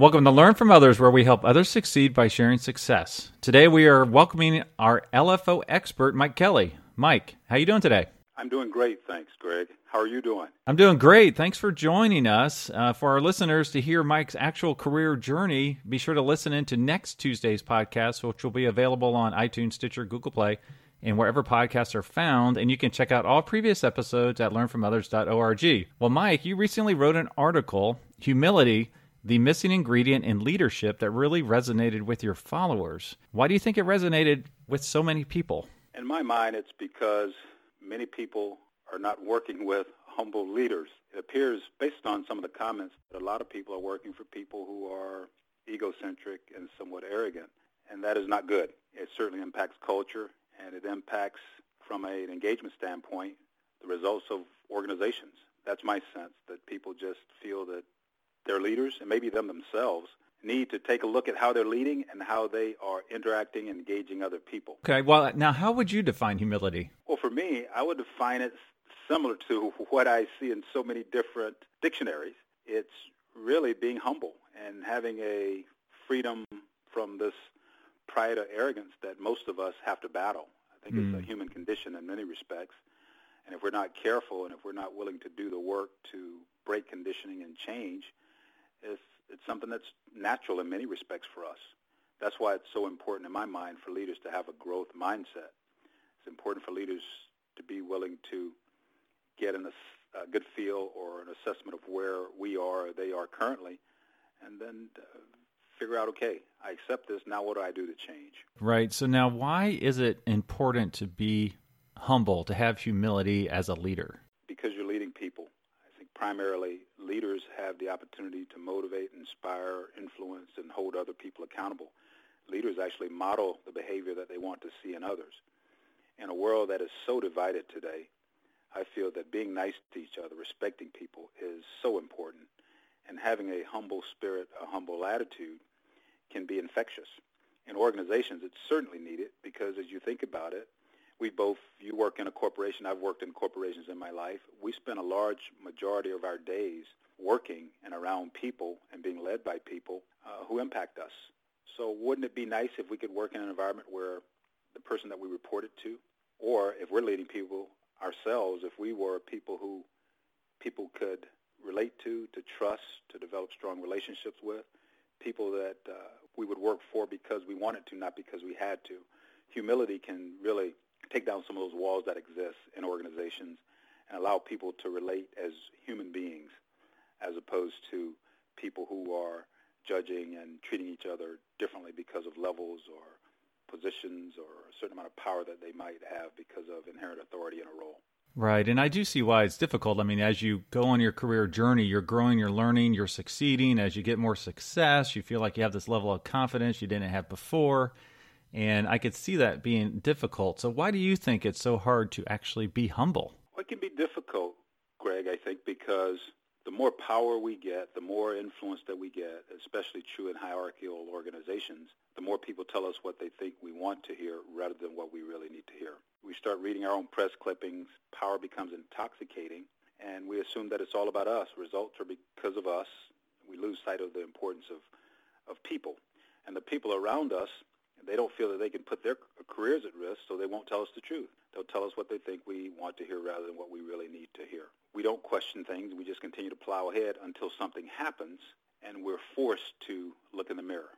Welcome to Learn from Others, where we help others succeed by sharing success. Today we are welcoming our LFO expert, Mike Kelly. Mike, how you doing today? I'm doing great, thanks, Greg. How are you doing? I'm doing great. Thanks for joining us. Uh, for our listeners to hear Mike's actual career journey, be sure to listen into next Tuesday's podcast, which will be available on iTunes, Stitcher, Google Play, and wherever podcasts are found. And you can check out all previous episodes at learnfromothers.org. Well, Mike, you recently wrote an article, Humility the missing ingredient in leadership that really resonated with your followers. Why do you think it resonated with so many people? In my mind, it's because many people are not working with humble leaders. It appears, based on some of the comments, that a lot of people are working for people who are egocentric and somewhat arrogant, and that is not good. It certainly impacts culture, and it impacts, from an engagement standpoint, the results of organizations. That's my sense, that people just feel that their leaders and maybe them themselves need to take a look at how they're leading and how they are interacting and engaging other people. Okay, well, now how would you define humility? Well, for me, I would define it similar to what I see in so many different dictionaries. It's really being humble and having a freedom from this pride or arrogance that most of us have to battle. I think mm. it's a hmm. human condition in many respects. And if we're not careful and if we're not willing to do the work to break conditioning and change, it's, it's something that's natural in many respects for us. That's why it's so important in my mind for leaders to have a growth mindset. It's important for leaders to be willing to get an, a good feel or an assessment of where we are or they are currently, and then uh, figure out, okay, I accept this. Now, what do I do to change? Right. So now, why is it important to be humble, to have humility as a leader? Because you're leading people. Primarily leaders have the opportunity to motivate, inspire, influence, and hold other people accountable. Leaders actually model the behavior that they want to see in others. In a world that is so divided today, I feel that being nice to each other, respecting people is so important. And having a humble spirit, a humble attitude can be infectious. In organizations, it's certainly needed because as you think about it, we both, you work in a corporation, I've worked in corporations in my life. We spend a large majority of our days working and around people and being led by people uh, who impact us. So wouldn't it be nice if we could work in an environment where the person that we reported to, or if we're leading people ourselves, if we were people who people could relate to, to trust, to develop strong relationships with, people that uh, we would work for because we wanted to, not because we had to. Humility can really take down some of those walls that exist in organizations and allow people to relate as human beings as opposed to people who are judging and treating each other differently because of levels or positions or a certain amount of power that they might have because of inherent authority in a role. Right. And I do see why it's difficult. I mean, as you go on your career journey, you're growing, you're learning, you're succeeding. As you get more success, you feel like you have this level of confidence you didn't have before. And I could see that being difficult. So, why do you think it's so hard to actually be humble? Well, it can be difficult, Greg, I think, because the more power we get, the more influence that we get, especially true in hierarchical organizations, the more people tell us what they think we want to hear rather than what we really need to hear. We start reading our own press clippings, power becomes intoxicating, and we assume that it's all about us. Results are because of us. We lose sight of the importance of, of people. And the people around us they don't feel that they can put their careers at risk, so they won't tell us the truth. They'll tell us what they think we want to hear rather than what we really need to hear. We don't question things. We just continue to plow ahead until something happens, and we're forced to look in the mirror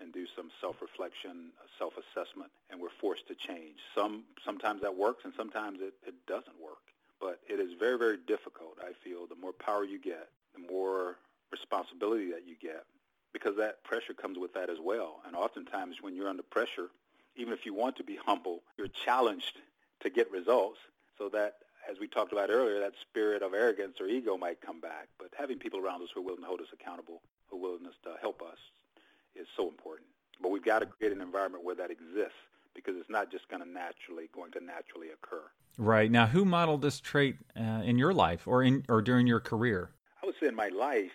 and do some self-reflection, self-assessment, and we're forced to change. Some sometimes that works, and sometimes it, it doesn't work. But it is very, very difficult. I feel the more power you get, the more responsibility that you get, because that pressure comes with that as well. And oftentimes when you're under pressure, even if you want to be humble, you're challenged to get results so that, as we talked about earlier, that spirit of arrogance or ego might come back. But having people around us who are willing to hold us accountable, who are willing to help us, is so important. But we've got to create an environment where that exists because it's not just going to naturally going to naturally occur. Right now, who modeled this trait uh, in your life or in or during your career? I would say in my life,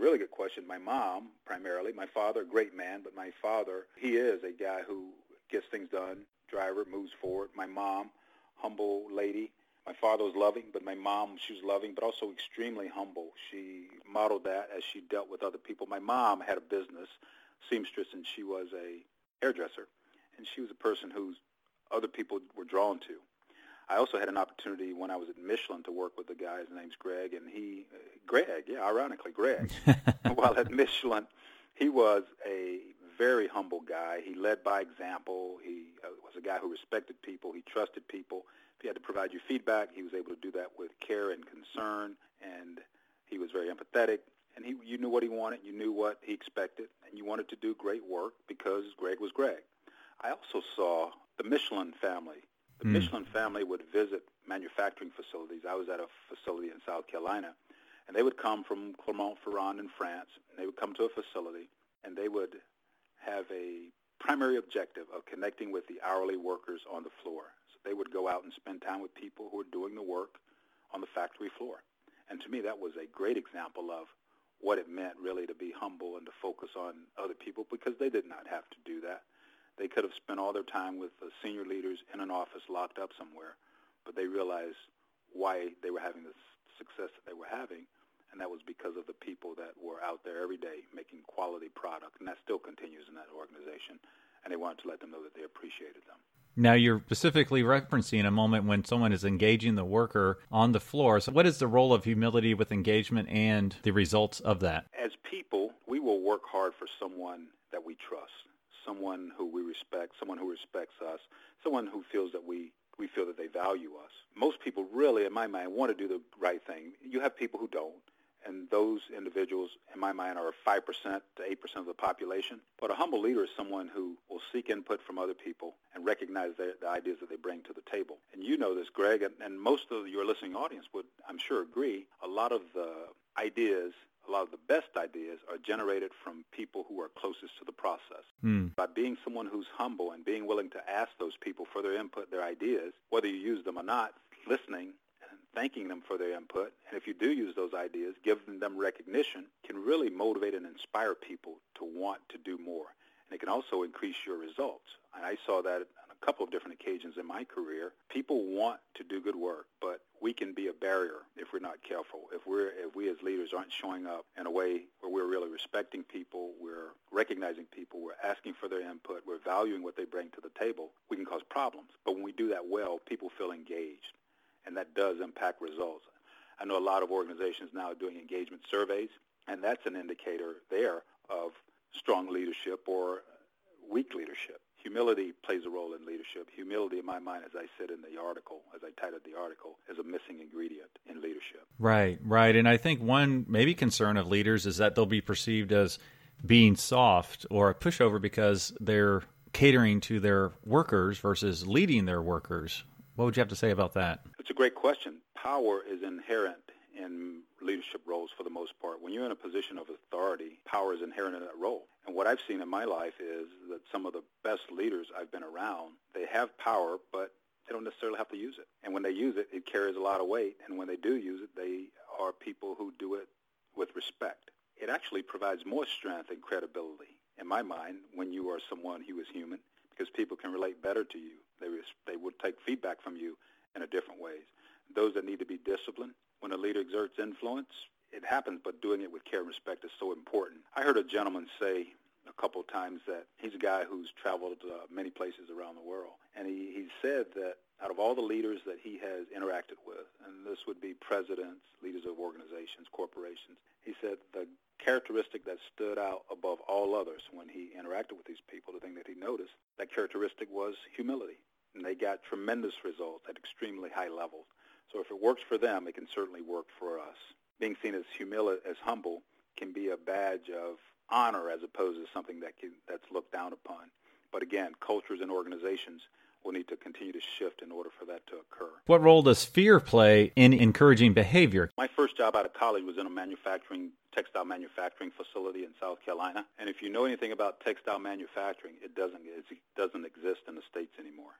really good question. My mom, primarily. My father, great man, but my father, he is a guy who gets things done, driver, moves forward. My mom, humble lady. My father was loving, but my mom, she was loving, but also extremely humble. She modeled that as she dealt with other people. My mom had a business, seamstress, and she was a hairdresser, and she was a person who other people were drawn to. I also had an opportunity when I was at Michelin to work with a guy. His name's Greg, and he, Greg, yeah, ironically, Greg. While at Michelin, he was a very humble guy. He led by example. He uh, was a guy who respected people. He trusted people. If he had to provide you feedback, he was able to do that with care and concern, and he was very empathetic. And he, you knew what he wanted. You knew what he expected, and you wanted to do great work because Greg was Greg. I also saw the Michelin family the mm. Michelin family would visit manufacturing facilities. I was at a facility in South Carolina, and they would come from Clermont-Ferrand in France. And they would come to a facility, and they would have a primary objective of connecting with the hourly workers on the floor. So they would go out and spend time with people who were doing the work on the factory floor. And to me, that was a great example of what it meant really to be humble and to focus on other people because they did not have to do that. They could have spent all their time with the senior leaders in an office locked up somewhere, but they realized why they were having the success that they were having, and that was because of the people that were out there every day making quality product, and that still continues in that organization. And they wanted to let them know that they appreciated them. Now, you're specifically referencing a moment when someone is engaging the worker on the floor. So, what is the role of humility with engagement and the results of that? As people, we will work hard for someone that we trust someone who we respect, someone who respects us, someone who feels that we we feel that they value us. Most people really, in my mind, want to do the right thing. You have people who don't, and those individuals, in my mind, are 5% to 8% of the population. But a humble leader is someone who will seek input from other people and recognize the, the ideas that they bring to the table. And you know this, Greg, and, and most of your listening audience would, I'm sure, agree. A lot of the ideas a lot of the best ideas are generated from people who are closest to the process. Mm. By being someone who's humble and being willing to ask those people for their input, their ideas, whether you use them or not, listening and thanking them for their input, and if you do use those ideas, giving them recognition can really motivate and inspire people to want to do more. And it can also increase your results. And I saw that couple of different occasions in my career. People want to do good work, but we can be a barrier if we're not careful. If we're if we as leaders aren't showing up in a way where we're really respecting people, we're recognizing people, we're asking for their input, we're valuing what they bring to the table, we can cause problems. But when we do that well, people feel engaged, and that does impact results. I know a lot of organizations now are doing engagement surveys, and that's an indicator there of strong leadership or weak leadership humility plays a role in leadership. Humility, in my mind, as I said in the article, as I titled the article, is a missing ingredient in leadership. Right, right. And I think one maybe concern of leaders is that they'll be perceived as being soft or a pushover because they're catering to their workers versus leading their workers. What would you have to say about that? It's a great question. Power is inherent in leadership roles for the most part. When you're in a position of authority, power is inherent in that role. And what I've seen in my life is that some of the best leaders I've been around, they have power, but they don't necessarily have to use it. And when they use it, it carries a lot of weight. And when they do use it, they are people who do it with respect. It actually provides more strength and credibility, in my mind, when you are someone who is human, because people can relate better to you. They, they would take feedback from you in a different ways. Those that need to be disciplined, when a leader exerts influence, it happens, but doing it with care and respect is so important. I heard a gentleman say a couple of times that he's a guy who's traveled uh, many places around the world, and he, he said that out of all the leaders that he has interacted with, and this would be presidents, leaders of organizations, corporations, he said the characteristic that stood out above all others when he interacted with these people, the thing that he noticed, that characteristic was humility. And they got tremendous results at extremely high levels. So if it works for them, it can certainly work for us. Being seen as humil- as humble can be a badge of honor as opposed to something that can, that's looked down upon. But again, cultures and organizations will need to continue to shift in order for that to occur. What role does fear play in encouraging behavior? My first job out of college was in a manufacturing textile manufacturing facility in South Carolina. And if you know anything about textile manufacturing, it doesn't it doesn't exist in the states anymore.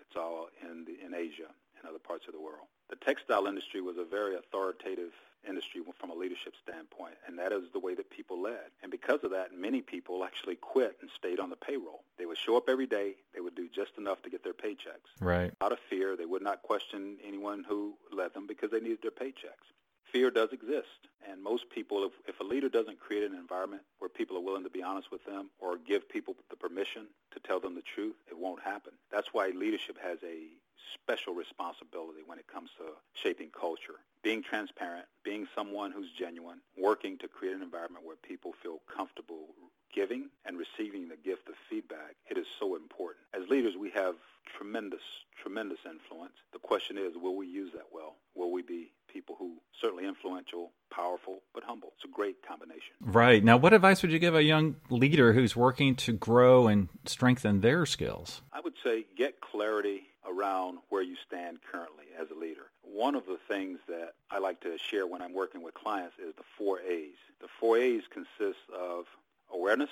It's all in the, in Asia and other parts of the world. The textile industry was a very authoritative industry from a leadership standpoint, and that is the way that people led. And because of that, many people actually quit and stayed on the payroll. They would show up every day. They would do just enough to get their paychecks. Right. Out of fear, they would not question anyone who led them because they needed their paychecks. fear does exist. And most people, if, if a leader doesn't create an environment where people are willing to be honest with them or give people the permission to tell them the truth, it won't happen. That's why leadership has a special responsibility when it comes to shaping culture. Being transparent, being someone who's genuine, working to create an environment where people feel comfortable giving and receiving the gift of feedback, it is so important. As leaders, we have tremendous, tremendous influence. The question is, will we use that well? Will we be people who certainly influential, powerful, but humble? It's a great combination. Right. Now, what advice would you give a young leader who's working to grow and strengthen their skills? I would say get clarity around where you stand currently as a leader. One of the things that I like to share when I'm working with clients is the four A's. The four A's consist of awareness,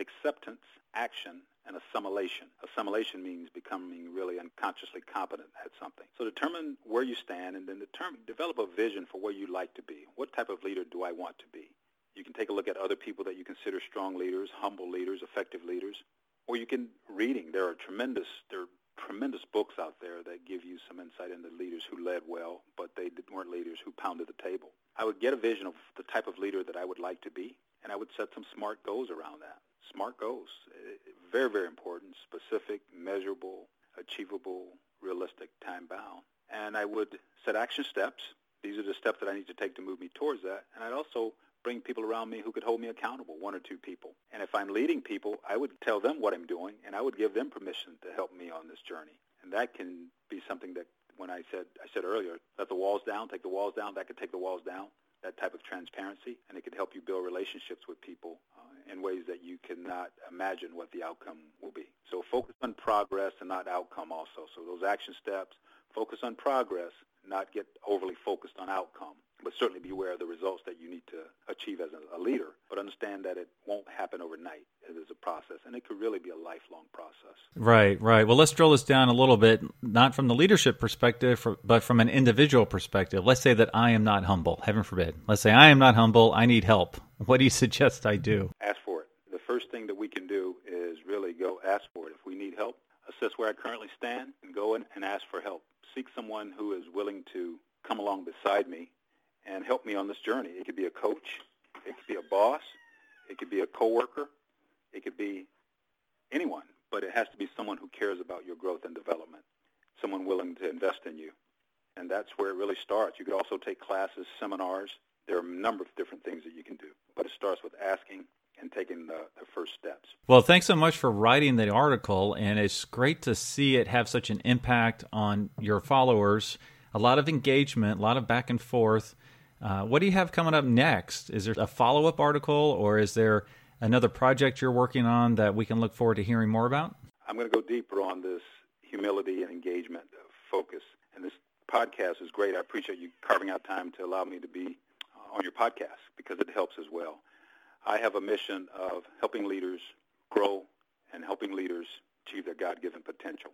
acceptance, action, and assimilation. Assimilation means becoming really unconsciously competent at something. So determine where you stand and then determine, develop a vision for where you'd like to be. What type of leader do I want to be? You can take a look at other people that you consider strong leaders, humble leaders, effective leaders, or you can reading. There are tremendous there are tremendous books out there that give you some insight into leaders who led well, but they weren't leaders who pounded the table. I would get a vision of the type of leader that I would like to be, and I would set some smart goals around that. Smart goals, eh, very, very important, specific, measurable, achievable, realistic, time-bound. And I would set action steps. These are the steps that I need to take to move me towards that. And I'd also bring people around me who could hold me accountable, one or two people. And if I'm leading people, I would tell them what I'm doing, and I would give them permission to help me on this journey. And that can be something that when I said I said earlier, let the walls down, take the walls down, that could take the walls down, that type of transparency, and it could help you build relationships with people uh, in ways that you cannot imagine what the outcome will be. So focus on progress and not outcome also. So those action steps, focus on progress, not get overly focused on outcome but certainly be aware of the results that you need to achieve as a, leader, but understand that it won't happen overnight. It is a process, and it could really be a lifelong process. Right, right. Well, let's drill this down a little bit, not from the leadership perspective, but from an individual perspective. Let's say that I am not humble, heaven forbid. Let's say I am not humble, I need help. What do you suggest I do? Ask for it. The first thing that we can do is really go ask for it. If we need help, assess where I currently stand and go in and ask for help. Seek someone who is willing to come along beside me and help me on this journey. It could be a coach, it could be a boss, it could be a coworker, it could be anyone, but it has to be someone who cares about your growth and development, someone willing to invest in you. And that's where it really starts. You could also take classes, seminars. There are a number of different things that you can do, but it starts with asking and taking the, the, first steps. Well, thanks so much for writing the article, and it's great to see it have such an impact on your followers. A lot of engagement, a lot of back and forth. Uh, what do you have coming up next? Is there a follow up article or is there another project you're working on that we can look forward to hearing more about? I'm going to go deeper on this humility and engagement focus. And this podcast is great. I appreciate you carving out time to allow me to be uh, on your podcast because it helps as well. I have a mission of helping leaders grow and helping leaders achieve their God-given potential.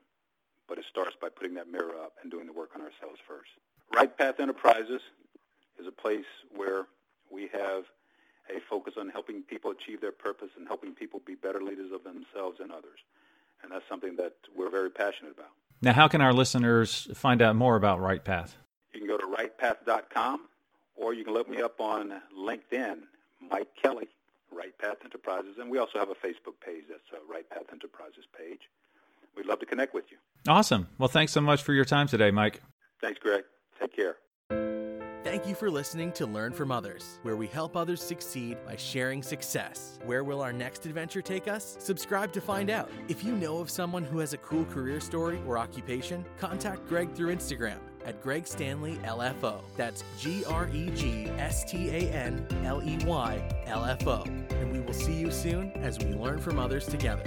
But it starts by putting that mirror up and doing the work on ourselves first. Right Path Enterprises is a place where we have a focus on helping people achieve their purpose and helping people be better leaders of themselves and others. And that's something that we're very passionate about. Now, how can our listeners find out more about Right Path? You can go to rightpath.com or you can look me up on LinkedIn, Mike Kelly, Right Path Enterprises. And we also have a Facebook page that's uh, a Right Path Enterprises page. We'd love to connect with you. Awesome. Well, thanks so much for your time today, Mike. Thanks, Greg. Take care. Thank you for listening to Learn from Others, where we help others succeed by sharing success. Where will our next adventure take us? Subscribe to find out. If you know of someone who has a cool career story or occupation, contact Greg through Instagram at Greg Stanley LFO. That's G R E G S T A N L E Y L F O. And we will see you soon as we learn from others together.